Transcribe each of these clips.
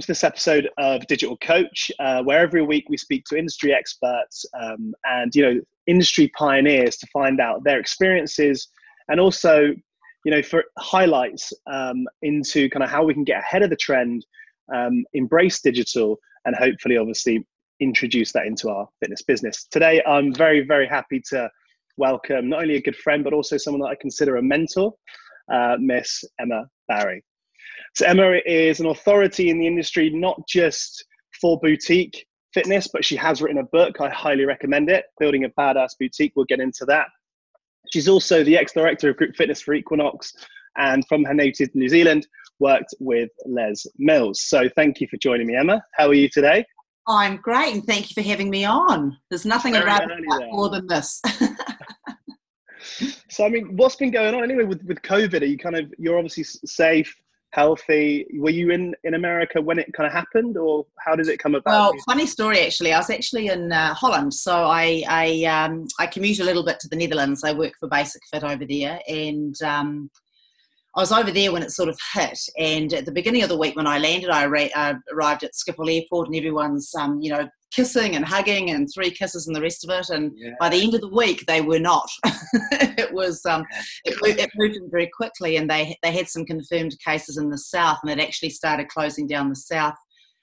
to this episode of Digital Coach, uh, where every week we speak to industry experts um, and you know industry pioneers to find out their experiences and also you know for highlights um, into kind of how we can get ahead of the trend, um, embrace digital, and hopefully, obviously, introduce that into our fitness business. Today, I'm very very happy to welcome not only a good friend but also someone that I consider a mentor, uh, Miss Emma Barry. So Emma is an authority in the industry, not just for boutique fitness, but she has written a book. I highly recommend it, Building a Badass Boutique. We'll get into that. She's also the ex-director of group fitness for Equinox, and from her native New Zealand, worked with Les Mills. So thank you for joining me, Emma. How are you today? I'm great, and thank you for having me on. There's nothing I'd rather more than this. so, I mean, what's been going on anyway with, with COVID? Are you kind of, you're obviously safe, healthy. Were you in, in America when it kind of happened, or how did it come about? Well, funny story actually. I was actually in uh, Holland, so I I, um, I commute a little bit to the Netherlands. I work for Basic Fit over there, and um, I was over there when it sort of hit. And at the beginning of the week when I landed, I arrived at Schiphol Airport, and everyone's um, you know kissing and hugging and three kisses and the rest of it. And yeah. by the end of the week, they were not. it was um, it, it, moved very quickly, and they they had some confirmed cases in the south, and it actually started closing down the south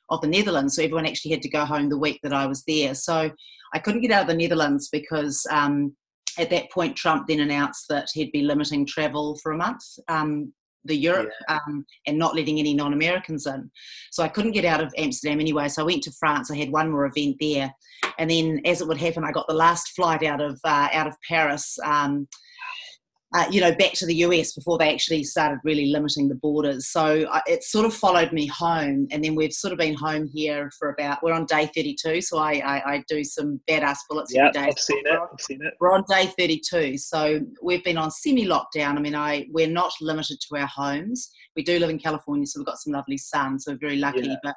of the Netherlands. So everyone actually had to go home the week that I was there. So I couldn't get out of the Netherlands because. Um, at that point, Trump then announced that he'd be limiting travel for a month. Um, the Europe yeah. um, and not letting any non-Americans in. So I couldn't get out of Amsterdam anyway. So I went to France. I had one more event there, and then as it would happen, I got the last flight out of uh, out of Paris. Um, uh, you know, back to the US before they actually started really limiting the borders. So uh, it sort of followed me home, and then we've sort of been home here for about. We're on day thirty-two, so I I, I do some badass bullets yeah, every day. I've seen it. I've seen it. We're on day thirty-two, so we've been on semi-lockdown. I mean, I we're not limited to our homes. We do live in California, so we've got some lovely sun, so we're very lucky. Yeah. But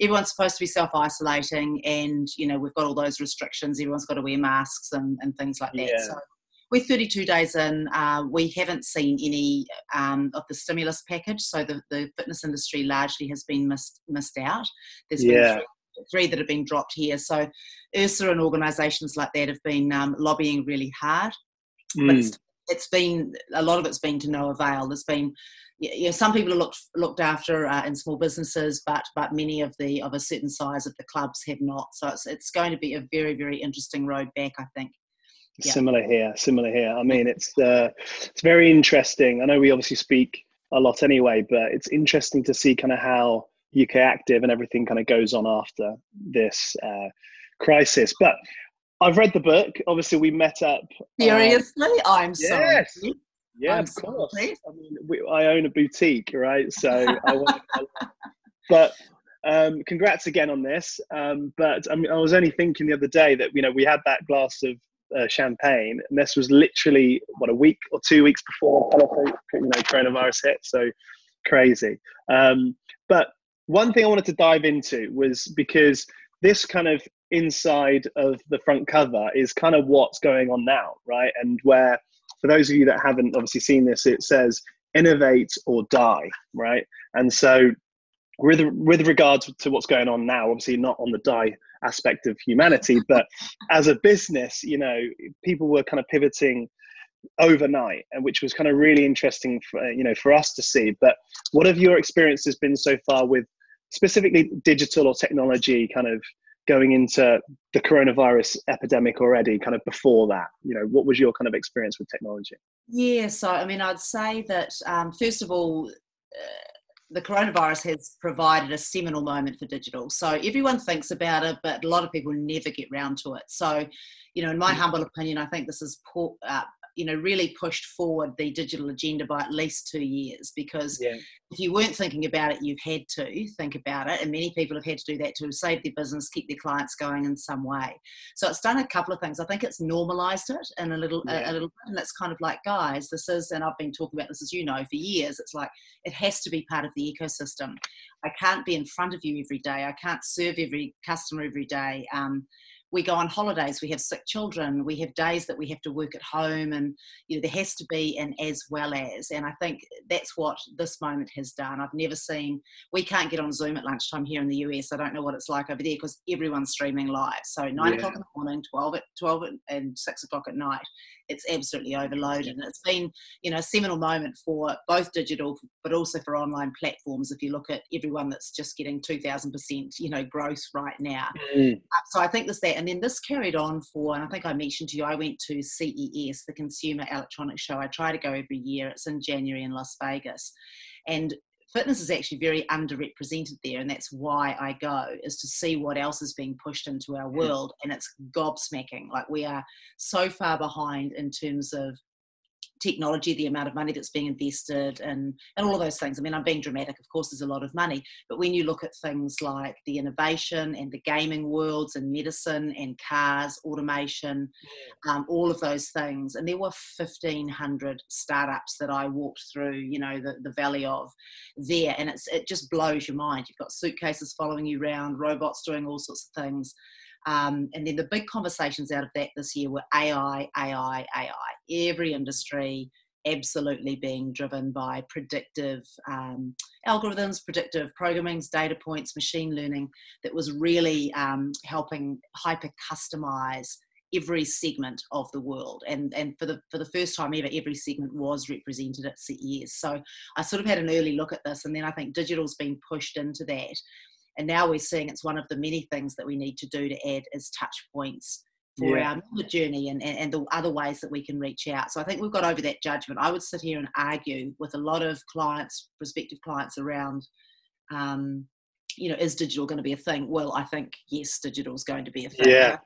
everyone's supposed to be self-isolating, and you know we've got all those restrictions. Everyone's got to wear masks and and things like that. Yeah. So we're 32 days in. Uh, we haven't seen any um, of the stimulus package, so the, the fitness industry largely has been missed missed out. There's yeah. been three, three, that have been dropped here. So IHRSA and organisations like that have been um, lobbying really hard, mm. but it's, it's been a lot of it's been to no avail. There's been you know, some people are looked looked after uh, in small businesses, but but many of the of a certain size of the clubs have not. So it's it's going to be a very very interesting road back, I think. Yeah. Similar here. Similar here. I mean, it's uh, it's very interesting. I know we obviously speak a lot anyway, but it's interesting to see kind of how UK Active and everything kind of goes on after this uh, crisis. But I've read the book. Obviously, we met up. Seriously, I'm yes. sorry. Yeah, I'm of course. I mean, we, I own a boutique, right? So I want. but um, congrats again on this. Um, but I, mean, I was only thinking the other day that you know we had that glass of uh, champagne, and this was literally what a week or two weeks before you know coronavirus hit. So crazy. Um, but one thing I wanted to dive into was because this kind of inside of the front cover is kind of what's going on now, right? And where, for those of you that haven't obviously seen this, it says innovate or die, right? And so, with with regards to what's going on now, obviously not on the die aspect of humanity. But as a business, you know, people were kind of pivoting overnight, and which was kind of really interesting for you know for us to see. But what have your experiences been so far with specifically digital or technology, kind of going into the coronavirus epidemic already? Kind of before that, you know, what was your kind of experience with technology? Yeah, so I mean, I'd say that um, first of all. Uh, the coronavirus has provided a seminal moment for digital. So everyone thinks about it, but a lot of people never get round to it. So, you know, in my humble opinion, I think this is poor, uh, you know really pushed forward the digital agenda by at least two years because yeah. if you weren't thinking about it you've had to think about it and many people have had to do that to save their business keep their clients going in some way. So it's done a couple of things. I think it's normalized it in a little yeah. a, a little bit and it's kind of like guys this is and i've been talking about this as you know for years it's like it has to be part of the ecosystem. I can't be in front of you every day. I can't serve every customer every day. Um, we go on holidays we have sick children we have days that we have to work at home and you know there has to be an as well as. And i think that's what this moment has done. I've never seen we can't get on zoom at lunchtime here in the us i don't know what it's like over there because everyone's streaming live. So 9 yeah. o'clock in the morning 12 at 12 and 6 o'clock at night it's absolutely overloaded. And it's been you know a seminal moment for both digital but also for online platforms. If you look at everyone that's just getting 2000% you know growth right now. Mm. Uh, so i think there's that and then this carried on for and i think i mentioned to you i went to ces the consumer electronics show. I try to go every year. It's in january in las vegas. And fitness is actually very underrepresented there and that's why i go is to see what else is being pushed into our world and it's gobsmacking. Like we are so far behind in terms of technology, the amount of money that's being invested, and, and all of those things. I mean, I'm being dramatic, of course, there's a lot of money, but when you look at things like the innovation and the gaming worlds and medicine and cars, automation, um, all of those things, and there were 1,500 startups that I walked through, you know, the, the valley of there, and it's, it just blows your mind. You've got suitcases following you around, robots doing all sorts of things. Um, and then the big conversations out of that this year were AI, AI, AI. Every industry absolutely being driven by predictive um, algorithms, predictive programming, data points, machine learning that was really um, helping hyper customize every segment of the world. And and for the for the first time ever every segment was represented at CES so I sort of had an early look at this and then I think digital's been pushed into that and now we're seeing it's one of the many things that we need to do to add as touch points for yeah. our member journey and, and, and, the other ways that we can reach out. So I think we've got over that judgment. I would sit here and argue with a lot of clients, prospective clients around, um, you know, is digital going to be a thing? Well, I think yes, digital is going to be a thing. Yeah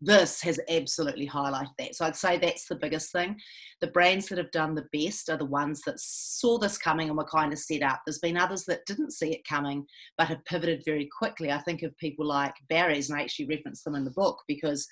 this has absolutely highlighted that. So I'd say that's the biggest thing. The brands that have done the best are the ones that saw this coming and were kind of set up. There's been others that didn't see it coming but have pivoted very quickly. I think of people like Barry's, and I actually reference them in the book because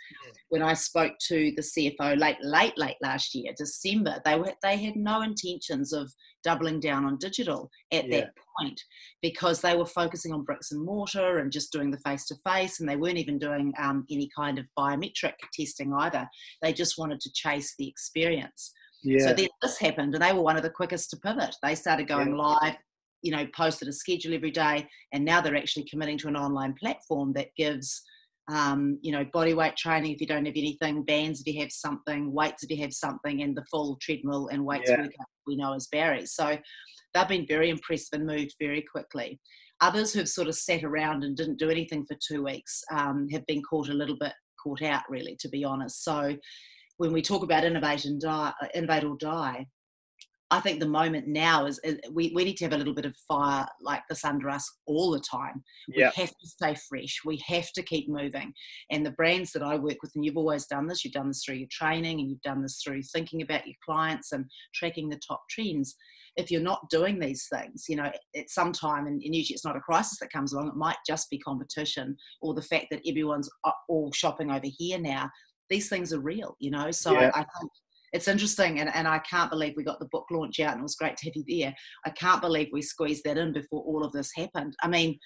when I spoke to the CFO late, late, late last year, December, they were they had no intentions of doubling down on digital at yeah. that point because they were focusing on bricks and mortar and just doing the face to face, and they weren't even doing um, any kind of biometric testing either. They just wanted to chase the experience. Yeah. So then this happened, and they were one of the quickest to pivot. They started going yeah. live, you know, posted a schedule every day, and now they're actually committing to an online platform that gives um, you know, body weight training if you don't have anything, bands if you have something, weights if you have something, and the full treadmill and weights yeah. workout we know as Barry's. So they've been very impressive and moved very quickly. Others who've sort of sat around and didn't do anything for two weeks um, have been caught a little bit caught out, really, to be honest. So when we talk about innovate and die, innovate or die, I think the moment now is, is, we, we need to have a little bit of fire like this under us all the time. We have to stay fresh. We have to keep moving. And the brands that I work with, and you've always done this, you've done this through your training and you've done this through thinking about your clients and tracking the top trends. If you're not doing these things, you know, at some time, and, and usually it's not a crisis that comes along, it might just be competition or the fact that everyone's uh, all shopping over here now. These things are real, you know. So. I think it's interesting and, and I can't believe we got the book launch out and it was great to have you there. I can't believe we squeezed that in before all of this happened. I mean,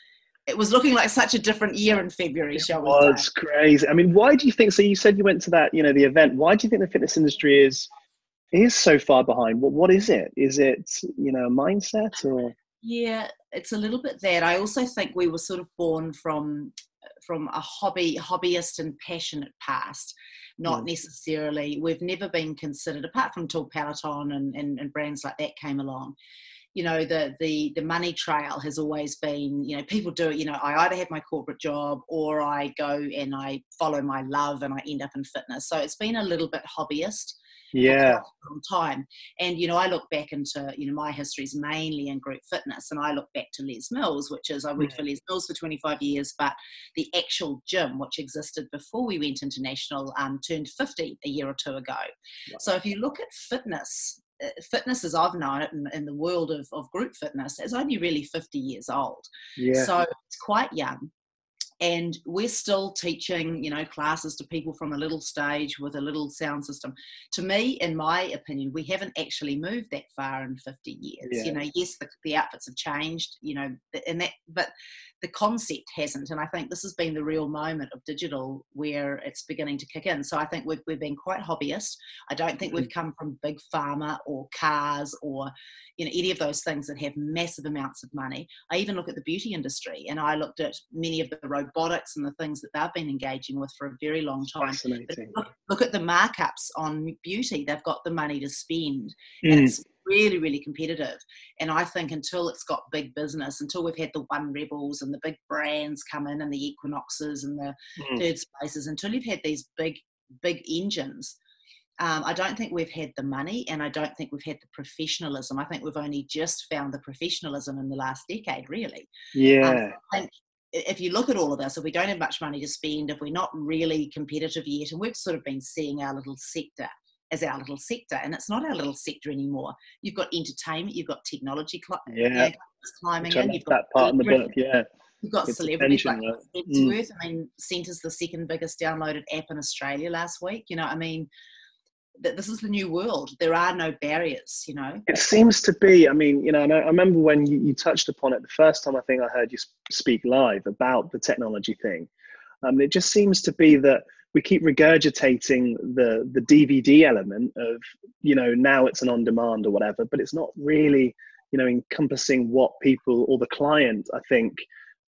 it was looking like such a different year in February, it shall we was crazy. I mean, why do you think so you said you went to that, you know, the event. Why do you think the fitness industry is is so far behind? What what is it? Is it, you know, mindset or yeah, it's a little bit that. I also think we were sort of born from from a hobby hobbyist and passionate past not necessarily. We've never been considered apart from till peloton and, and, and brands like that came along you know the the the money trail has always been you know people do it you know i either have my corporate job or i go and i follow my love and i end up in fitness. So it's been a little bit hobbyist yeah long time and you know i look back into you know my history is mainly in group fitness and i look back to les mills which is i worked yeah. for les mills for 25 years but the actual gym which existed before we went international um, turned 50 a year or two ago wow. so if you look at fitness uh, fitness as I've known it in, in, the world of, of group fitness is only really 50 years old. Yeah. So it's quite young and we're still teaching you know classes to people from a little stage with a little sound system to me in my opinion we haven't actually moved that far in 50 years yeah. you know yes the, the outfits have changed you know and that but the concept hasn't. And I think this has been the real moment of digital where it's beginning to kick in. So I think we've, we've been quite hobbyist. I don't think we've mm. come from big pharma or cars or you know any of those things that have massive amounts of money. I even look at the beauty industry and I looked at many of the robotics and the things that they've been engaging with for a very long time. Look, look, at the markups on beauty. They've got the money to spend. Mm. And it's really, really competitive. And I think until it's got big business, until we've had the One Rebels and the big brands come in and the Equinoxes and the mm. third spaces, until you've had these big, big engines, um, I don't think we've had the money and I don't think we've had the professionalism. I think we've only just found the professionalism in the last decade, really. Yeah. Um, if you look at all of this, if we don't have much money to spend, if we're not really competitive yet, and we've sort of been seeing our little sector as our little sector, and it's not our little sector anymore. You've got entertainment, you've got technology cl- yeah. climbing in, you've got that part in the book, yeah. You've got it's celebrities like mm. I mean, Centr's the second biggest downloaded app in Australia last week. You know, I mean, that this is the new world. There are no barriers, you know. It seems to be. I mean, you know, and I, I remember when you, you, touched upon it the first time. I think I heard you speak live about the technology thing. Um, it just seems to be that we keep regurgitating the the DVD element of you know now it's an on demand or whatever, but it's not really you know encompassing what people or the client I think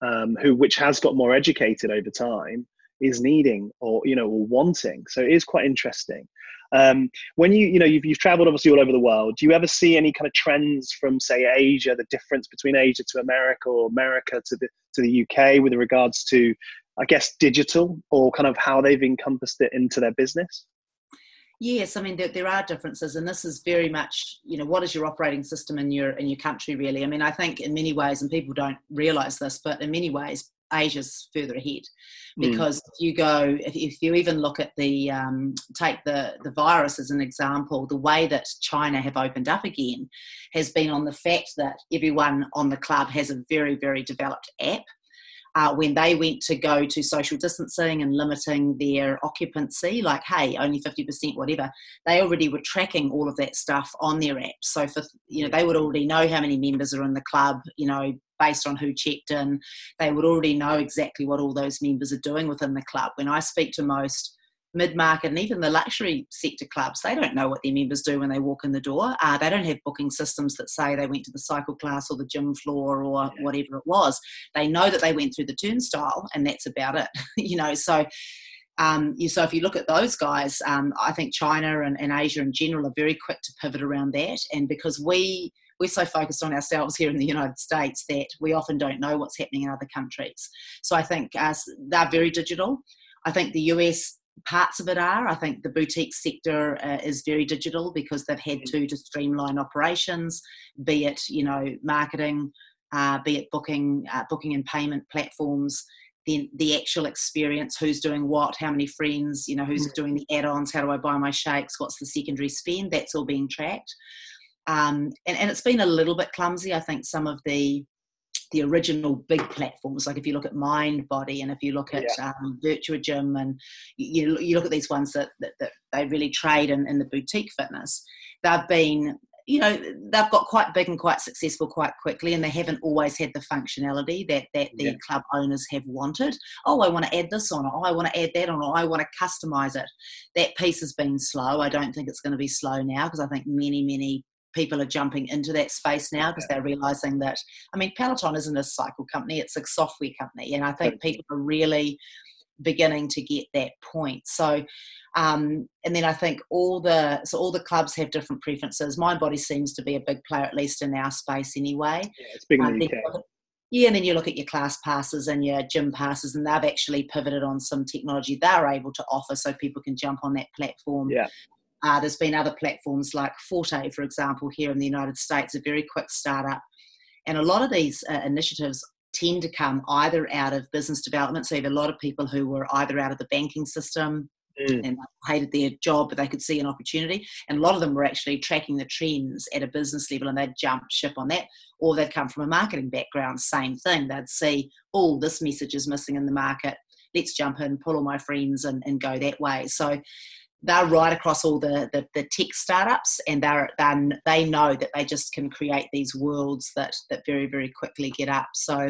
um, who which has got more educated over time is needing or you know or wanting. So it is quite interesting. Um, when you you know you've, you've traveled obviously all over the world, do you ever see any kind of trends from say Asia, the difference between Asia to America or America to the to the UK with regards to I guess, digital or kind of how they've encompassed it into their business? Yes, I mean there, there, are differences, and this is very much you know what is your operating system in your in your country really. I mean I think in many ways, and people don't realise this, but in many ways Asia's further ahead hmm. because mm. if you go if, if, you even look at the um, take the the virus as an example, the way that China have opened up again has been on the fact that everyone on the club has a very very developed app uh, when they went to go to social distancing and limiting their occupancy, like, hey, only 50%, whatever, they already were tracking all of that stuff on their app. So, for, you know, they would already know how many members are in the club, you know, based on who checked in. They would already know exactly what all those members are doing within the club. When I speak to most mid market and even the luxury sector clubs, they don't know what their members do when they walk in the door. Uh, they don't have booking systems that say they went to the cycle class or the gym floor or yeah. whatever it was. They know that they went through the turnstile and that's about it, you know. So, um, you, so if you look at those guys, um, I think China and, and Asia in general are very quick to pivot around that. And because we we're so focused on ourselves here in the United States that we often don't know what's happening in other countries. So I think uh, they're very digital. I think the US parts of it are. I think the boutique sector uh, is very digital because they've had to to streamline operations, be it you know marketing, uh, be it booking, uh, booking and payment platforms. Then the actual experience, who's doing what, how many friends, you know, who's mm. doing the add-ons, how do I buy my shakes, what's the secondary spend, that's all being tracked. Um, and, and it's been a little bit clumsy. I think some of the the original big platforms. Like if you look at Mindbody and if you look at yeah. um, Virtuagym and you, you look at these ones that, that, that they really trade in, in the boutique fitness, they've been you know they've got quite big and quite successful quite quickly and they haven't always had the functionality that that the yeah. club owners have wanted oh i want to add this on oh i want to add that on or i want to customize it that piece has been slow i don't think it's going to be slow now because i think many many people are jumping into that space now because they're realizing that i mean peloton isn't a cycle company it's a software company and i think people are really beginning to get that point so um, and then I think all the so all the clubs have different preferences. Mindbody seems to be a big player, at least in our space anyway. Yeah, it's big in the UK. Yeah, and then you look at your class passes and your gym passes, and they've actually pivoted on some technology they're able to offer so people can jump on that platform yeah. Uh, there's been other platforms like Forte, for example, here in the United States, a very quick startup. And a lot of these uh, initiatives tend to come either out of business development. So you have a lot of people who were either out of the banking system mm. and hated their job, but they could see an opportunity. And a lot of them were actually tracking the trends at a business level and they'd jump ship on that. Or they'd come from a marketing background, same thing. They'd see, oh, this message is missing in the market. Let's jump in, pull all my friends and, and go that way. So they're right across all the, the, the tech startups and they're, they're, they know that they just can create these worlds that, that very, very quickly get up. So,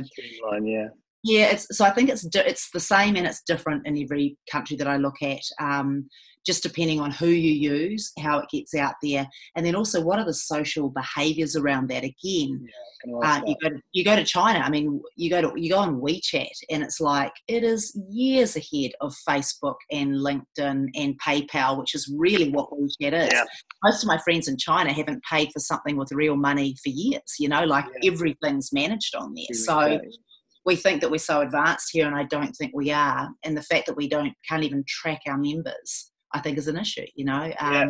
yeah. Yeah, it's, so I think it's it's the same and it's different in every country that I look at. Um, just depending on who you use, how it gets out there, and then also what are the social behaviours around that. Again, yeah, uh, you go to you go to China. I mean, you go to you go on WeChat, and it's like it is years ahead of Facebook and LinkedIn and PayPal, which is really what WeChat is. Yeah. Most of my friends in China haven't paid for something with real money for years. You know, like yeah. everything's managed on there. so we think that we're so advanced here, and I don't think we are. And the fact that we don't can't even track our members I think is an issue. You know, um, yeah.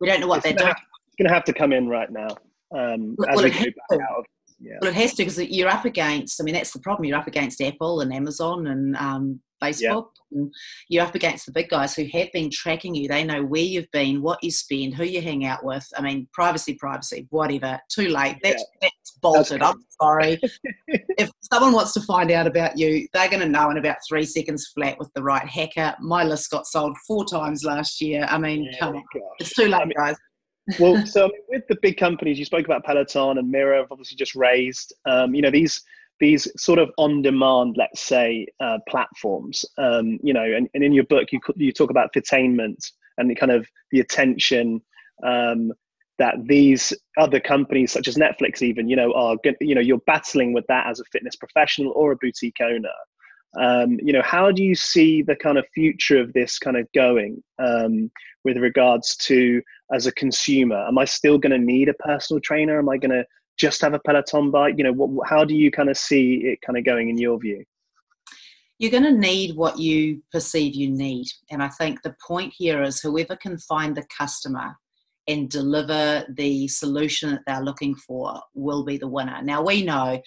we don't know what it's they're doing. it's going to have to come in right now. Um, well, well, it yeah. well, it has to because you're up against. I mean, that's the problem. You're up against Apple and Amazon and um, Facebook. Yeah. And you're up against the big guys who have been tracking you. They know where you've been, what you spend, who you hang out with. I mean, privacy, privacy, whatever. Too late. That's, yeah. that's bolted. That's I'm sorry. if someone wants to find out about you, they're going to know in about three seconds flat with the right hacker. My list got sold four times last year. I mean, yeah, come on. Gosh. It's too late, I mean, guys. Well, so with the big companies, you spoke about Peloton and Mirror, have obviously just raised. Um, you know, these these sort of on-demand, let's say, uh, platforms. Um, you know, and, and in your book, you you talk about fitainment and the kind of the attention um, that these other companies, such as Netflix, even you know, are you know, you're battling with that as a fitness professional or a boutique owner. Um, you know, how do you see the kind of future of this kind of going um, with regards to as a consumer? Am I still going to need a personal trainer? Am I going to just have a Peloton bike? You know, what, how do you kind of see it kind of going in your view? You're going to need what you perceive you need. And I think the point here is whoever can find the customer and deliver the solution that they're looking for will be the winner. Now we know,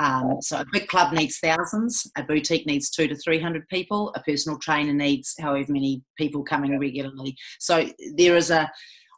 um, so a big club needs thousands, a boutique needs two to three hundred people, a personal trainer needs however many people coming regularly. So there is a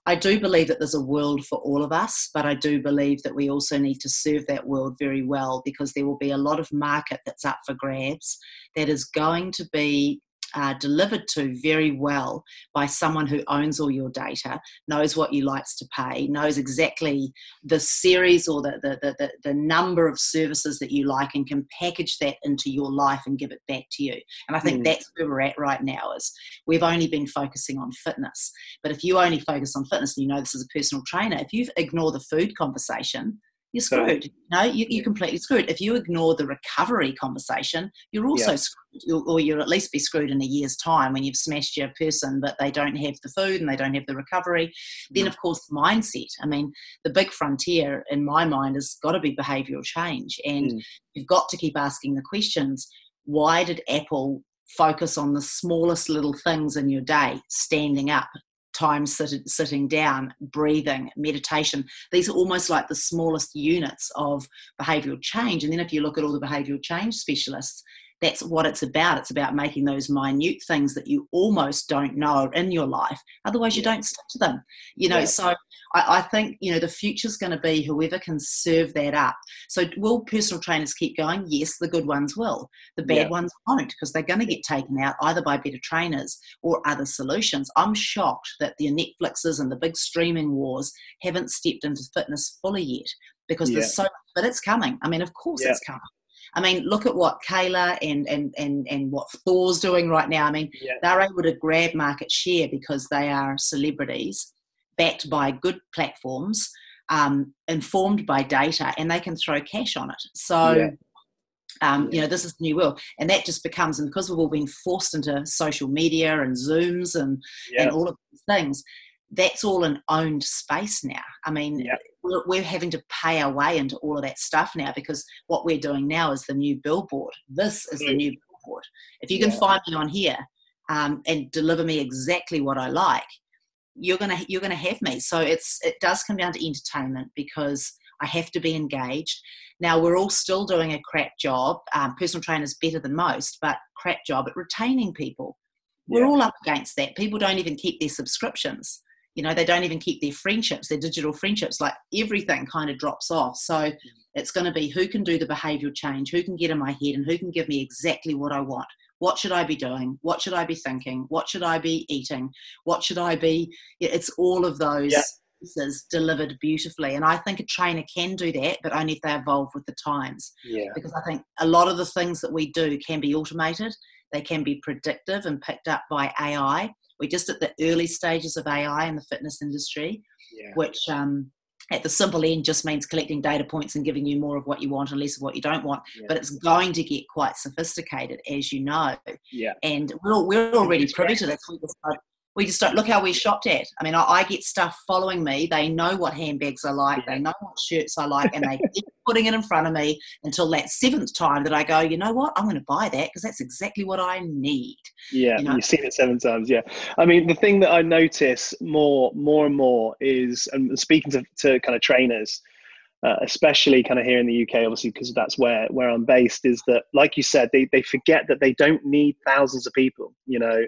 I do believe that there's a world for all of us, but I do believe that we also need to serve that world very well because there will be a lot of market that's up for grabs that is going to be uh, delivered to very well by someone who owns all your data, knows what you likes to pay, knows exactly the series or the, the, the, the, number of services that you like and can package that into your life and give it back to you. And I think mm. that's where we're at right now is we've only been focusing on fitness. But if you only focus on fitness and you know this is a personal trainer, if you ignore the food conversation, you're screwed. So, no, you, you're completely screwed. If you ignore the recovery conversation, you're also yeah. screwed, you'll, or you'll at least be screwed in a year's time when you've smashed your person, but they don't have the food and they don't have the recovery. Then, of course, mindset. I mean, the big frontier in my mind has got to be behavioural change, and mm. you've got to keep asking the questions. Why did Apple focus on the smallest little things in your day standing up time sit, sitting down, breathing, meditation. These are almost like the smallest units of behavioral change. And then if you look at all the behavioral change specialists, that's what it's about. It's about making those minute things that you almost don't know in your life. Otherwise, you don't stick to them. You know, yeah. so I, I, think, you know, the future's going to be whoever can serve that up. So, will personal trainers keep going? Yes, the good ones will. The bad yeah. ones won't because they're going to get taken out either by better trainers or other solutions. I'm shocked that the Netflixes and the big streaming wars haven't stepped into fitness fully yet because yeah. there's so but it's coming. I mean, of course it's coming. I mean, look at what Kayla and and and and what Thor's doing right now. I mean, yeah. they're able to grab market share because they are celebrities, backed by good platforms, um, informed by data, and they can throw cash on it. So. Yeah. Um, you know, this is the new world, and that just becomes, and because we've all been forced into social media and Zooms and and all of these things, that's all an owned space now. I mean, yep. We're, we're, having to pay our way into all of that stuff now because what we're doing now is the new billboard. This is mm. the new billboard. If you can yeah. find me on here um, and deliver me exactly what I like, you're gonna you're gonna have me. So it's it does come down to entertainment because I have to be engaged. Now we're all still doing a crap job. Um, personal trainers better than most, but crap job at retaining people. We're yeah. all up against that. People don't even keep their subscriptions you know they don't even keep their friendships their digital friendships like everything kind of drops off so it's going to be who can do the behavioral change who can get in my head and who can give me exactly what i want what should i be doing what should i be thinking what should i be eating what should i be it's all of those yeah. pieces delivered beautifully. And I think a trainer can do that, but only if they evolve with the times. Yeah. Because I think a lot of the things that we do can be automated, they can be predictive and picked up by AI. We're just at the early stages of AI in the fitness industry, Yeah. which um, at the simple end just means collecting data points and giving you more of what you want and less of what you don't want. Yeah. But it's going to get quite sophisticated, as you know. Yeah. And we're, we're already privy to this. We don't, we just don't look how we're shopped at. I mean, I, I get stuff following me. They know what handbags I like. Yeah. They know what shirts I like, and they keep putting it in front of me until that seventh time that I go, you know what? I'm going to buy that because that's exactly what I need. Yeah, you know? you've seen it seven times. Yeah, I mean, the thing that I notice more, more and more is, and speaking to, to kind of trainers, uh, especially kind of here in the UK, obviously because that's where where I'm based, is that like you said, they they forget that they don't need thousands of people. You know,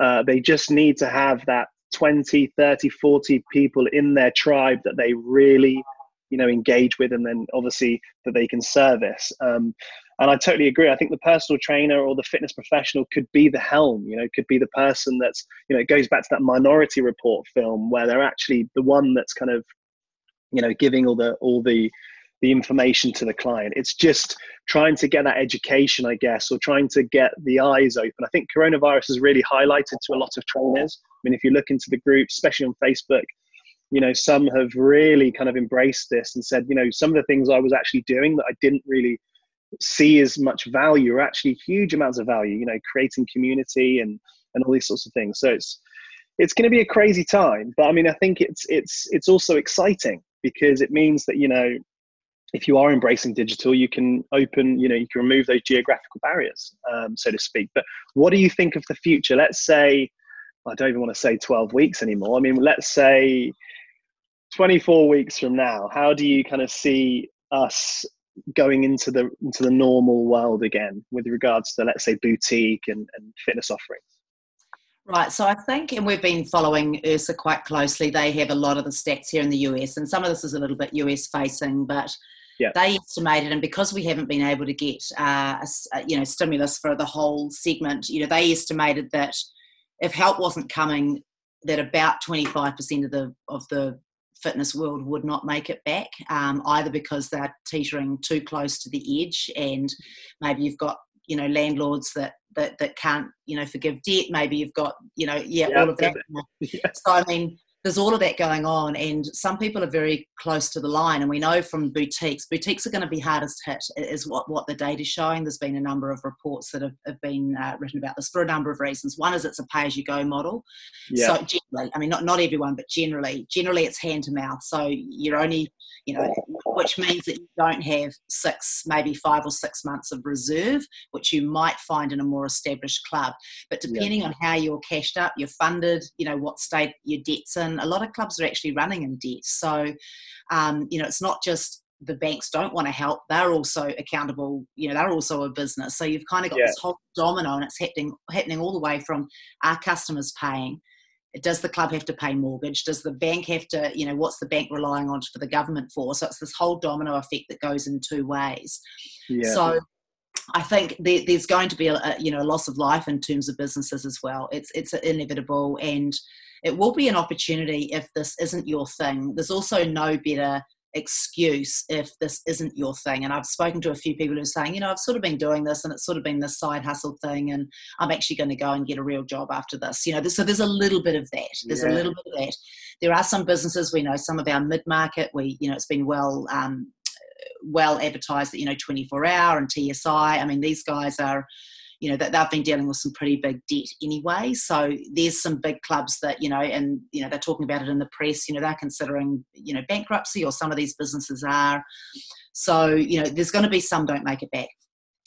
uh, they just need to have that 20, 30, 40 people in their tribe that they really, you know, engage with, and then obviously that they can service. Um, and I totally agree. I think the personal trainer or the fitness professional could be the helm, you know, could be the person that's, you know, it goes back to that minority report film where they're actually the one that's kind of, you know, giving all the, all the, the information to the client. It's just trying to get that education, I guess, or trying to get the eyes open. I think coronavirus has really highlighted to a lot of trainers. I mean, if you look into the groups, especially on Facebook, you know, some have really kind of embraced this and said, you know, some of the things I was actually doing that I didn't really see as much value are actually huge amounts of value you know creating community and and all these sorts of things so it's it's going to be a crazy time but i mean i think it's it's it's also exciting because it means that you know if you are embracing digital you can open you know you can remove those geographical barriers um, so to speak. But what do you think of the future? Let's say i don't even want to say 12 weeks anymore. I mean let's say 24 weeks from now how do you kind of see us going into the into the normal world again with regards to let's say boutique and, and fitness offerings? Right, so I think, and we've been following IHRSA quite closely. They have a lot of the stats here in the US, and some of this is a little bit US facing, but Yeah. they estimated, and because we haven't been able to get, uh, a s- uh, you know, stimulus for the whole segment, you know, they estimated that if help wasn't coming, that about 25% of the of the fitness world would not make it back, um, either because they're teetering too close to the edge, and maybe you've got you know landlords that that that can't you know forgive debt. Maybe you've got you know yeah, Yeah, all of that. yeah. So I mean, there's all of that going on, and some people are very close to the line. And we know from boutiques, boutiques are going to be hardest hit, is what what the data is showing. There's been a number of reports that have, have been uh, written about this for a number of reasons. One is it's a pay as you go model. yeah So generally, I mean, not not everyone, but generally, generally it's hand to mouth. So you're only, you know, which means that you don't have six, maybe five or six months of reserve, which you might find in a more established club. But Yeah. depending on how you're cashed up, you're funded, you know, what state your debt's in. A lot of clubs are actually running in debt. So, um, you know, it's not just the banks don't want to help they're also accountable you know they're also a business so you've kind of got Yeah. this whole domino and it's happening happening all the way from our customers paying does the club have to pay mortgage does the bank have to you know what's the bank relying on for the government for so it's this whole domino effect that goes in two ways yeah so I think there's going to be a, a you know a loss of life in terms of businesses as well. It's it's inevitable, and it will be an opportunity if this isn't your thing. There's also no better excuse if this isn't your thing. And I've spoken to a few people who are saying, you know, I've sort of been doing this, and it's sort of been this side hustle thing, and I'm actually going to go and get a real job after this. You know, so there's a little bit of that. There's Yeah. a little bit of that. There are some businesses we know, some of our mid market, we you know, it's been well. Um, well advertised that you know 24 hour and tsi i mean these guys are you know that they've been dealing with some pretty big debt anyway. So there's some big clubs that you know and you know they're talking about it in the press you know they're considering you know bankruptcy or some of these businesses are. So you know there's going to be some don't make it back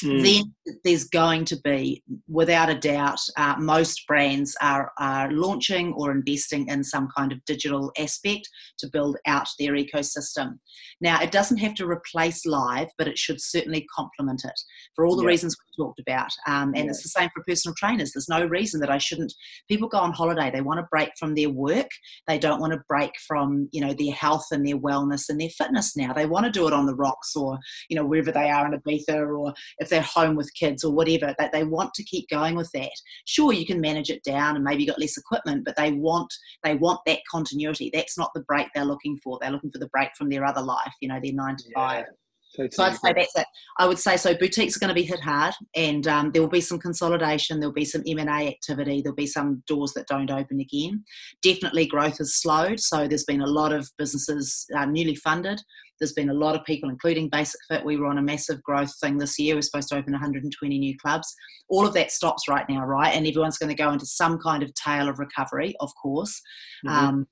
Mm. then there's going to be, without a doubt, uh, most brands are, are launching or investing in some kind of digital aspect to build out their ecosystem. Now, it doesn't have to replace live, but it should certainly complement it for all the Yeah. reasons we talked about. Um, and Yeah. it's the same for personal trainers. There's no reason that I shouldn't. People go on holiday, they want to break from their work, they don't want to break from you know their health and their wellness and their fitness now. They want to do it on the rocks or you know wherever they are in Ibiza or if if they're home with kids or whatever, that they want to keep going with that. Sure, you can manage it down and maybe got less equipment, but they want they want that continuity. That's not the break they're looking for. They're looking for the break from their other life, you know, their nine to yeah. five. Totally. So I'd say that's it. I would say so. Boutiques are going to be hit hard, and um, there will be some consolidation. There'll be some M and A activity. There'll be some doors that don't open again. Definitely, growth has slowed. So there's been a lot of businesses uh, newly funded. There's been a lot of people, including Basic Fit. We were on a massive growth thing this year. We're supposed to open 120 new clubs. All of that stops right now, right? And everyone's going to go into some kind of tail of recovery, of course. Mm-hmm. Um,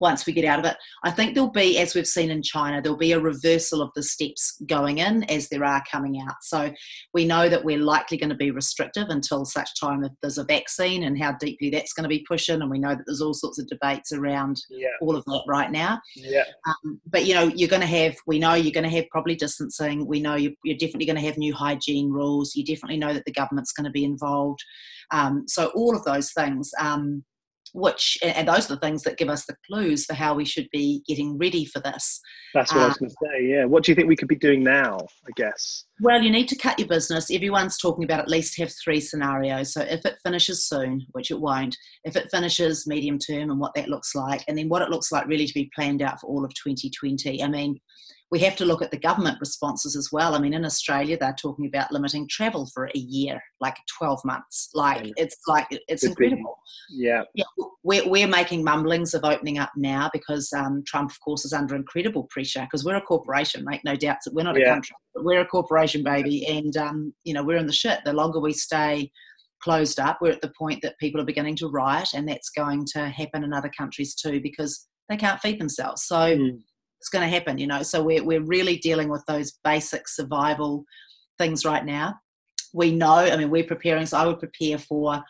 once we get out of it. I think there'll be, as we've seen in China, there'll be a reversal of the steps going in as there are coming out. So we know that we're likely going to be restrictive until such time that there's a vaccine and how deeply that's going to be pushing. And we know that there's all sorts of debates around yeah. all of that right now. Yeah. Um, but you know, you're going to have, we know you're going to have probably distancing. We know you're, you're definitely going to have new hygiene rules. You definitely know that the government's going to be involved. Um, so all of those things. Um, which and those are the things that give us the clues for how we should be getting ready for this. That's what um, i was um, going to say yeah. What do you think we could be doing now i guess? Well you need to cut your business. Everyone's talking about at least have three scenarios. So if it finishes soon which it won't if it finishes medium term and what that looks like and then what it looks like really to be planned out for all of 2020 i mean we have to look at the government responses as well. I mean, in Australia, they're talking about limiting travel for a year, like 12 months. Like, yeah. it's like, it's incredible. Yeah. yeah. We're, we're making mumblings of opening up now because um, Trump, of course, is under incredible pressure because we're a corporation, make no doubts that we're not yeah. a country, but we're a corporation, baby. And, um, you know, we're in the shit. The longer we stay, closed up, we're at the point that people are beginning to riot, and that's going to happen in other countries too because they can't feed themselves. So mm it's going to happen, you know. So we're, we're really dealing with those basic survival things right now. We know, I mean, we're preparing, so I would prepare for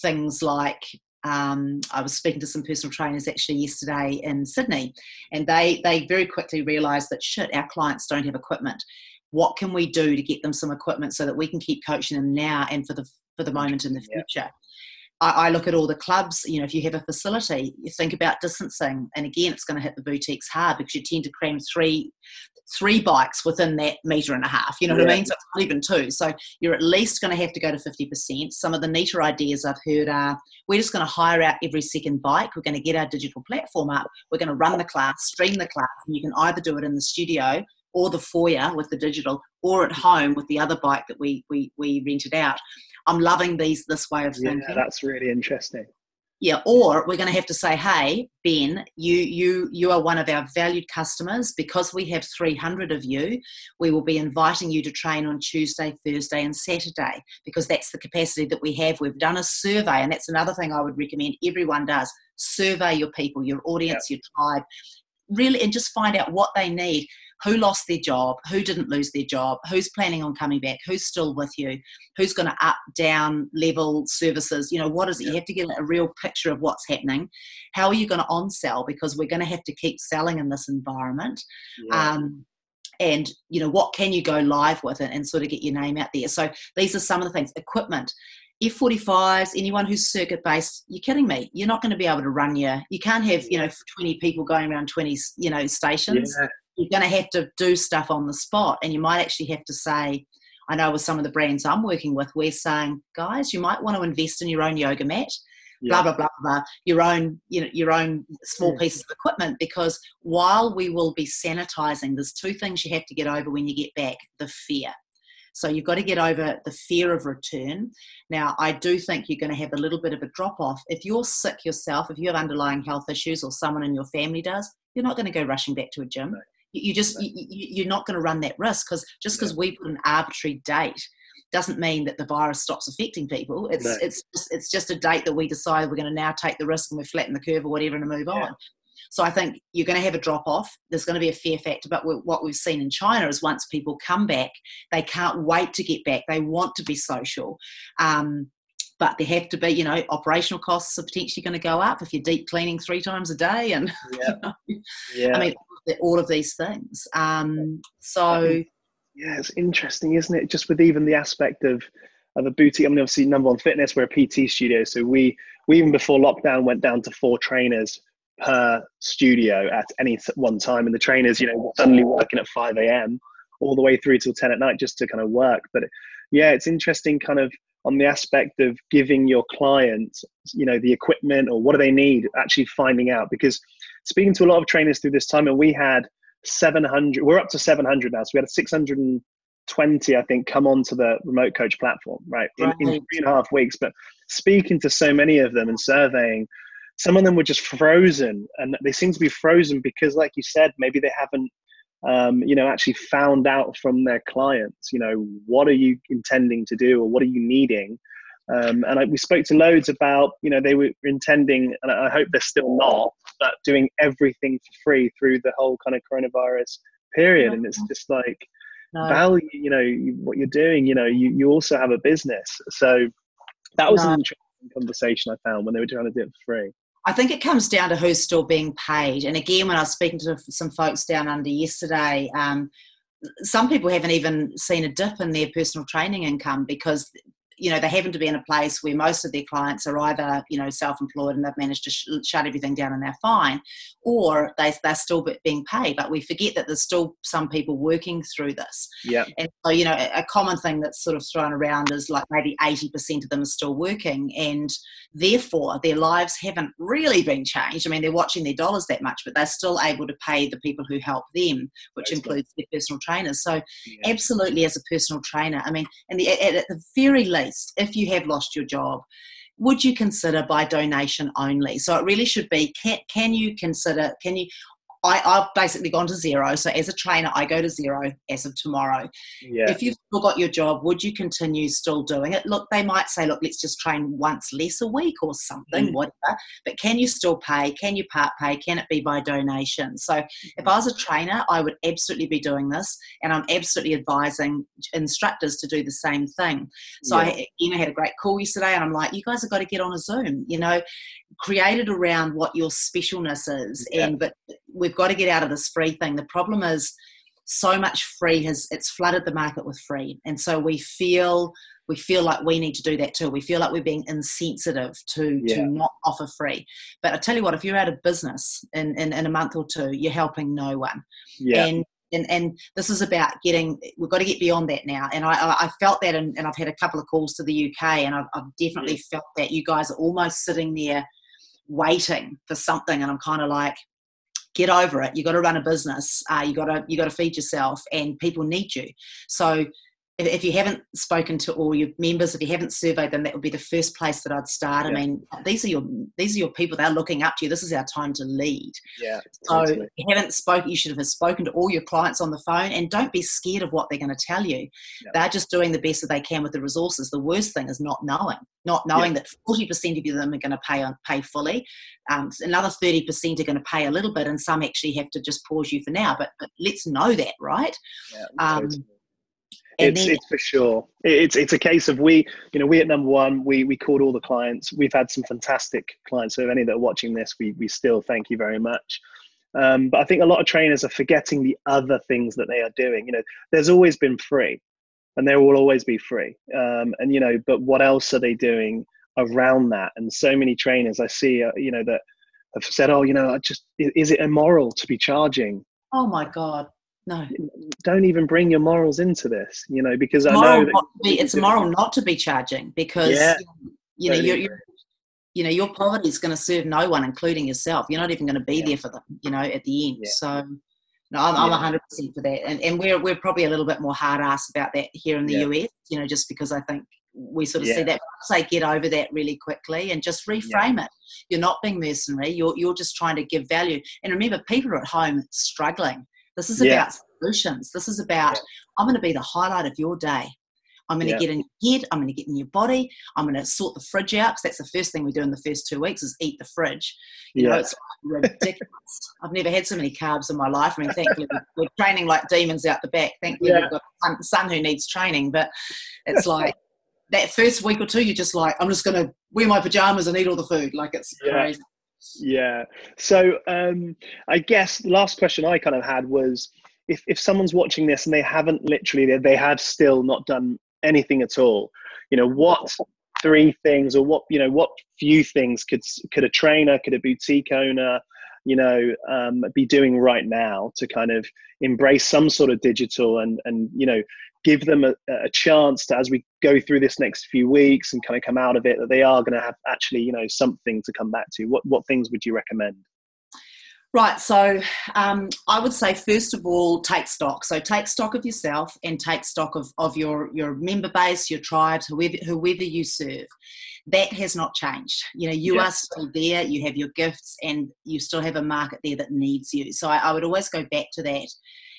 things like um, I was speaking to some personal trainers actually yesterday in Sydney, and they they very quickly realised that shit, our clients don't have equipment. What can we do to get them some equipment so that we can keep coaching them now and for the for the moment in the future? Yeah. I, I, look at all the clubs, you know, if you have a facility, you think about distancing. And again, it's going to hit the boutiques hard because you tend to cram three three bikes within that meter and a half. You know yeah. what I mean? So it's not even two. So you're at least going to have to go to 50%. Some of the neater ideas I've heard are we're just going to hire out every second bike. We're going to get our digital platform up. We're going to run the class, stream the class, and you can either do it in the studio or the foyer with the digital or at home with the other bike that we we, we rented out. I'm loving these this way of thinking. Yeah, that's really interesting. Yeah, or we're going to have to say, hey, Ben, you you you are one of our valued customers because we have 300 of you. We will be inviting you to train on Tuesday, Thursday, and Saturday because that's the capacity that we have. We've done a survey, and that's another thing I would recommend everyone does: survey your people, your audience, your tribe, really, and just find out what they need who lost their job, who didn't lose their job, who's planning on coming back, who's still with you, who's going to up, down, level services. You know, what is it? You have to get a real picture of what's happening. How are you going to on sell? Because we're going to have to keep selling in this environment. Yeah. Um, and you know what can you go live with it and sort of get your name out there so these are some of the things equipment F45s, anyone who's circuit based, you're kidding me. You're not going to be able to run your, you can't have, you know, 20 people going around 20, you know, stations. Yeah you're going to have to do stuff on the spot and you might actually have to say i know with some of the brands i'm working with we're saying guys you might want to invest in your own yoga mat yeah. blah blah blah blah your own you know your own small yeah. pieces of equipment because while we will be sanitizing there's two things you have to get over when you get back the fear so you've got to get over the fear of return. Now, I do think you're going to have a little bit of a drop off. If you're sick yourself, if you have underlying health issues or someone in your family does, you're not going to go rushing back to a gym. Right you just you, you're not going to run that risk because just because we put an arbitrary date doesn't mean that the virus stops affecting people. It's no. it's just, it's just a date that we decide we're going to now take the risk and we flatten the curve or whatever and move yeah. on. So I think you're going to have a drop off. There's going to be a fear factor. But what we've seen in China is once people come back, they can't wait to get back. They want to be social. Um, but there have to be, you know, operational costs are potentially going to go up if you're deep cleaning three times a day. And, yeah. You know, yeah. I mean, all of these things. Um, so yeah, it's interesting, isn't it? Just with even the aspect of of a boutique. I mean, obviously, number one fitness, we're a PT studio, so we we even before lockdown went down to four trainers per studio at any one time, and the trainers, you know, suddenly working at five a.m. all the way through till 10 at night just to kind of work. But yeah, it's interesting kind of on the aspect of giving your client, you know, the equipment or what do they need, actually finding out. Because speaking to a lot of trainers through this time, and we had 700, we're up to 700 now. So we had 620, I think, come onto the remote coach platform, right, in, right. in three and a half weeks. But speaking to so many of them and surveying, some of them were just frozen and they seem to be frozen because like you said maybe they haven't um, you know actually found out from their clients you know what are you intending to do or what are you needing? Um, and I, we spoke to loads about you know they were intending and i hope they're still not but doing everything for free through the whole kind of coronavirus period. And it's just like no. value you know what you're doing you know you, you also have a business. So that was no. an interesting conversation i found when they were trying to do it for free I think it comes down to who's still being paid. And again, when I was speaking to some folks down under yesterday, um, some people haven't even seen a dip in their personal training income because you know they happen to be in a place where most of their clients are either you know self-employed and they've managed to sh- shut everything down and they're fine or they, they're still being paid. But we forget that there's still some people working through this. Yeah. And so you know a, common thing that's sort of thrown around is like maybe 80% of them are still working and therefore their lives haven't really been changed. I mean they're watching their dollars that much but they're still able to pay the people who help them which That's includes their personal trainers. So yeah. absolutely as a personal trainer i mean and the, at, at the very least if you have lost your job, would you consider by donation only? So it really should be can, can you consider, can you, I, have basically gone to zero. So as a trainer, I go to zero as of tomorrow. Yeah. If you've still got your job, would you continue still doing it? Look, they might say, look, let's just train once less a week or something, mm. whatever. But can you still pay? Can you part pay? Can it be by donation? So mm. if I was a trainer, I would absolutely be doing this, and I'm absolutely advising instructors to do the same thing. So yeah. I, you know, had a great call yesterday, and I'm like, you guys have got to get on a Zoom. You know, created around what your specialness is, yeah. and but we've got to get out of this free thing. The problem is so much free has it's flooded the market with free, and so we feel we feel like we need to do that too. We feel like we're being insensitive to yeah. to not offer free. But I tell you what, if you're out of business in, in, in a month or two, you're helping no one. Yeah. And and, and this is about getting we've got to get beyond that now and i, I felt that and, and i've had a couple of calls to the uk and i've, I've definitely felt that you guys are almost sitting there waiting for something and i'm kind of like get over it. You've got to run a business. Uh, you got to you got to feed yourself, and people need you. So if you haven't spoken to all your members, if you haven't surveyed them, that would be the first place that I'd start. Yeah. I mean, these are your these are your people. They're looking up to you. This is our time to lead. Yeah. So if you haven't spoken, you should have spoken to all your clients on the phone, and don't be scared of what they're going to tell you. Yeah. They're just doing the best that they can with the resources. The worst thing is not knowing, not knowing yeah. that forty percent of them are going to pay on pay fully. Um, another thirty percent are going to pay a little bit, and some actually have to just pause you for now. But, but let's know that, right? Yeah, um, totally it's it's for sure. It's it's a case of we, you know, we at number one, we we called all the clients. We've had some fantastic clients. So if any that are watching this, we we still thank you very much. Um, but I think a lot of trainers are forgetting the other things that they are doing. You know, there's always been free, and there will always be free. Um, and you know, but what else are they doing around that? And so many trainers I see, uh, you know, that have said, "Oh, you know, I just is it immoral to be charging?" Oh my god, no. Don't even bring your morals into this, you know, because it's I know that be, it's moral not to be charging because yeah, you know totally you're, you're, you know your poverty is going to serve no one, including yourself. You're not even going to be yeah. there for them, you know, at the end. Yeah. So. No, I'm, I'm 100% for that. And, and we're, we're probably a little bit more hard ass about that here in the US, you know, just because I think we sort of see that say get over that really quickly and just reframe it you're not being mercenary you're, you're just trying to give value and remember people are at home struggling this is yeah. about solutions. This is about, yeah. I'm going to be the highlight of your day. I'm going to yeah. get in your head. I'm going to get in your body. I'm going to sort the fridge out because that's the first thing we do in the first two weeks is eat the fridge. You yeah. know, it's ridiculous. I've never had so many carbs in my life. I mean, thankfully we're training like demons out the back. Thankfully yeah. we've got a son who needs training, but it's like that first week or two, you're just like, I'm just going to wear my pajamas and eat all the food. Like it's crazy. Yeah. So um, I guess the last question I kind of had was if, if someone's watching this and they haven't literally, they, they have still not done anything at all, you know, what three things or what, you know, what few things could, could a trainer, could a boutique owner, you know um, be doing right now to kind of embrace some sort of digital and and you know give them a, a chance to as we go through this next few weeks and kind of come out of it that they are going to have actually you know something to come back to what what things would you recommend Right, so um, I would say first of all, take stock. So take stock of yourself and take stock of, of your, your member base, your tribe, whoever, whoever you serve. That has not changed. You know, you yes. are still there, you have your gifts, and you still have a market there that needs you. So I, I would always go back to that.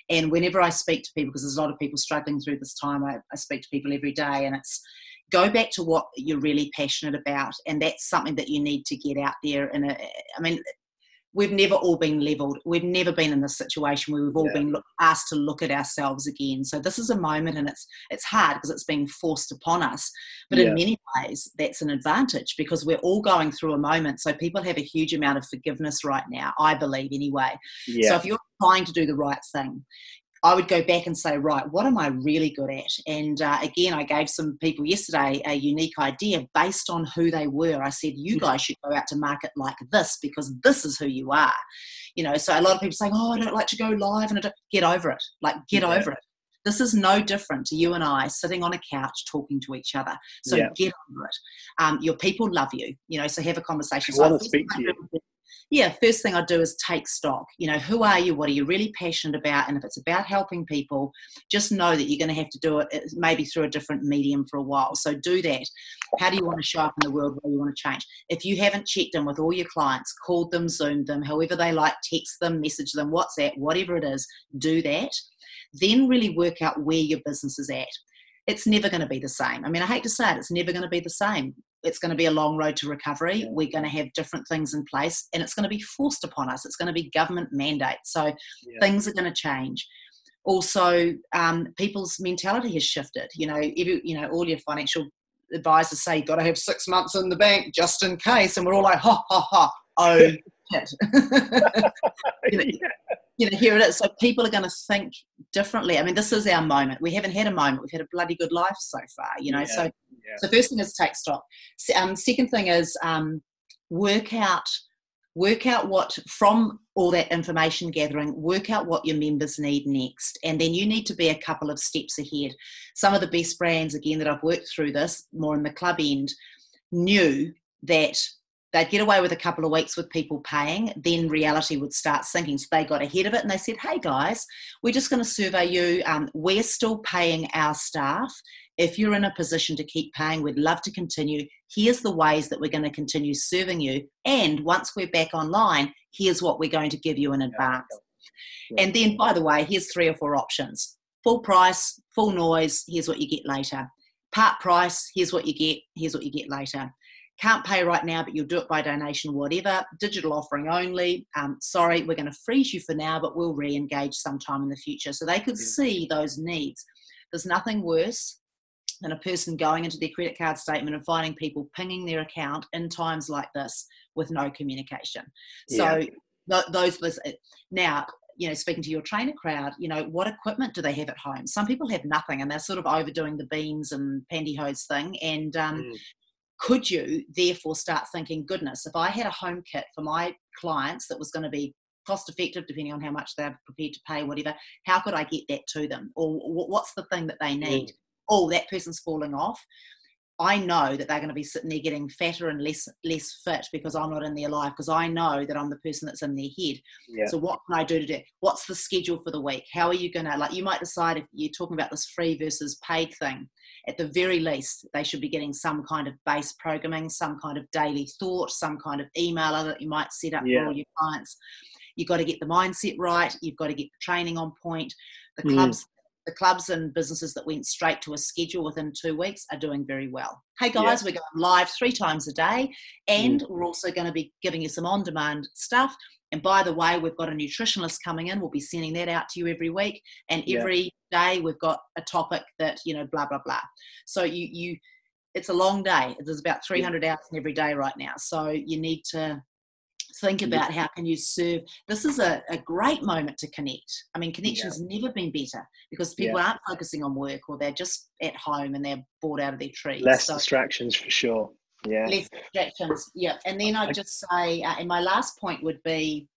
And whenever I speak to people, because there's a lot of people struggling through this time, I, I speak to people every day, and it's go back to what you're really passionate about and that's something that you need to get out there and i mean we've never all been leveled. We've never been in this situation where we've all yeah. been asked to look at ourselves again. So this is a moment, and it's it's hard because it's being forced upon us. But yeah. in many ways, that's an advantage because we're all going through a moment. So people have a huge amount of forgiveness right now. I believe anyway. Yeah. So if you're trying to do the right thing, I would go back and say, right, what am I really good at? And uh, again, I gave some people yesterday a unique idea based on who they were. I said, you mm-hmm. guys should go out to market like this because this is who you are. You know, so a lot of people saying, oh, I don't like to go live, and I don't. get over it. Like, get yeah. over it. This is no different to you and I sitting on a couch talking to each other. So yeah. get over it. Um, your people love you, you know, so have a conversation. I so want to speak to you yeah, first thing I do is take stock. You know, who are you? What are you really passionate about? And if it's about helping people, just know that you're going to have to do it uh, maybe through a different medium for a while. So do that. How do you want to show up in the world where you want to change? If you haven't checked in with all your clients, called them, zoomed them, however they like, text them, message them, WhatsApp, whatever it is, do that. Then really work out where your business is at it's never going to be the same. I mean, I hate to say it, it's never going to be the same it's going to be a long road to recovery. We're going to have different things in place and it's going to be forced upon us. It's going to be government mandate. So yeah. things are going to change. Also, um, people's mentality has shifted. You know, every, you know, all your financial advisors say you've got to have six months in the bank just in case. And we're all like, ha, ha, ha. Oh, you know, yeah you know, here it is. So people are going to think differently. I mean, this is our moment. We haven't had a moment. We've had a bloody good life so far, you know. Yeah, so, yeah. so first thing is take stock. Um, second thing is um, work out work out what from all that information gathering work out what your members need next and then you need to be a couple of steps ahead some of the best brands again that i've worked through this more in the club end knew that they'd get away with a couple of weeks with people paying, then reality would start sinking. So they got ahead of it and they said, hey guys, we're just going to survey you. Um, we're still paying our staff. If you're in a position to keep paying, we'd love to continue. Here's the ways that we're going to continue serving you. And once we're back online, here's what we're going to give you in advance. And then, by the way, here's three or four options full price, full noise, here's what you get later. Part price, here's what you get, here's what you get later can't pay right now, but you'll do it by donation, whatever. Digital offering only. Um, sorry, we're going to freeze you for now, but we'll re engage sometime in the future. So they could see those needs. There's nothing worse than a person going into their credit card statement and finding people pinging their account in times like this with no communication. So yeah. th- those now you know speaking to your trainer crowd you know what equipment do they have at home some people have nothing and they're sort of overdoing the beans and pantyhose thing and um, mm could you therefore start thinking, goodness, if I had a home kit for my clients that was going to be cost effective depending on how much they're prepared to pay, whatever, how could I get that to them? Or what's the thing that they need? Mm. Oh, that person's falling off. I know that they're going to be sitting there getting fatter and less less fit because I'm not in their life because I know that I'm the person that's in their head. Yeah. So what can I do to do? What's the schedule for the week? How are you going to like? You might decide if you're talking about this free versus paid thing. At the very least, they should be getting some kind of base programming, some kind of daily thought, some kind of emailer that you might set up yeah. for all your clients. You've got to get the mindset right. You've got to get the training on point. The mm. Clubs the clubs and businesses that went straight to a schedule within two weeks are doing very well. Hey guys, yeah. we're going live three times a day, and mm. we're also going to be giving you some on demand stuff. And by the way, we've got a nutritionist coming in. We'll be sending that out to you every week, and every yeah. day we've got a topic that you know, blah blah blah. So you you, it's a long day. There's about 300 yeah. hours in every day right now. So you need to think about how can you serve this is a, a great moment to connect. I mean connection's yeah. never been better because people yeah. aren't focusing on work or they're just at home and they're bored out of their trees. Less so, distractions for sure. Yeah. Less distractions. Yeah. And then i'd just say uh, and my last point would be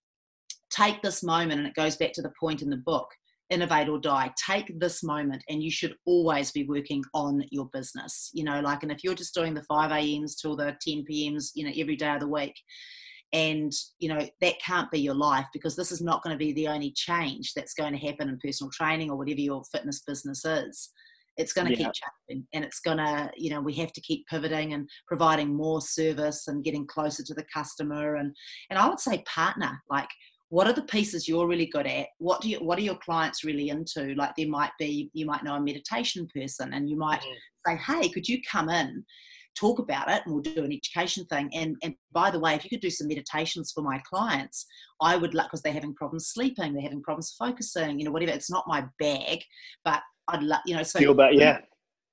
take this moment, and it goes back to the point in the book innovate or die. Take this moment and you should always be working on your business. You know like and if you're just doing the 5 a.m.s till the 10 p.m.s you know every day of the week and you know that can't be your life because this is not going to be the only change that's going to happen in personal training or whatever your fitness business is it's going to yeah. keep changing and it's going to you know we have to keep pivoting and providing more service and getting closer to the customer and and i would say partner like what are the pieces you're really good at what do you what are your clients really into like there might be you might know a meditation person and you might mm. say hey could you come in talk about it and we'll do an education thing. And and by the way if you could do some meditations for my clients i would like because they're having problems sleeping they're having problems focusing you know whatever it's not my bag but i'd love you know so feel that yeah.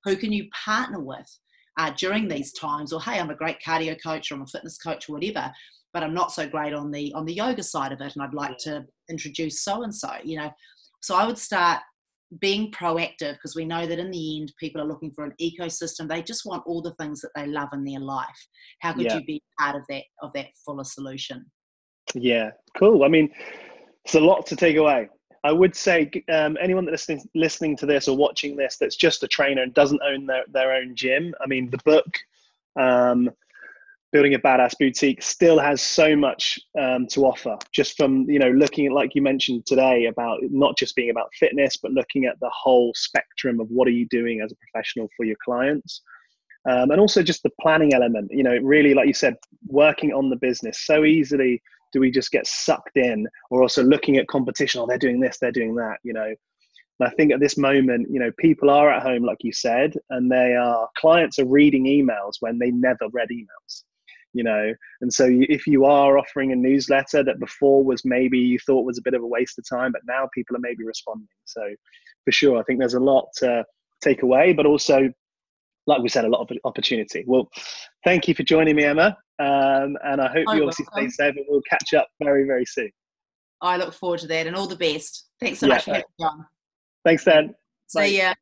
who can you partner with uh, during these times? Or hey i'm a great cardio coach or i'm a fitness coach or whatever but I'm not so great on the on the yoga side of it, and I'd like to introduce so and so. You know, so I would start being proactive because we know that in the end people are looking for an ecosystem. They just want all the things that they love in their life. How could yeah. you be part of that of that fuller solution? Yeah cool. I mean it's a lot to take away. I would say um, anyone that's listening, listening to this or watching this that's just a trainer and doesn't own their, their own gym i mean the book um, building a badass boutique still has so much um, to offer. Just from you know looking at like you mentioned today about not just being about fitness but looking at the whole spectrum of what are you doing as a professional for your clients. Um, and also just the planning element you know really like you said working on the business. So easily do we just get sucked in or also looking at competition oh they're doing this they're doing that you know. And I think at this moment, you know, people are at home, like you said, and they are clients are reading emails when they never read emails you know? And so if you are offering a newsletter that before was maybe you thought was a bit of a waste of time but now people are maybe responding. So for sure i think there's a lot to take away but also like we said a lot of opportunity. Well thank you for joining me emma um, and i hope oh, you obviously welcome. stay safe and we'll catch up very very soon. I look forward to that and all the best. Thanks so yeah, much for having me on. Thanks dan. See ya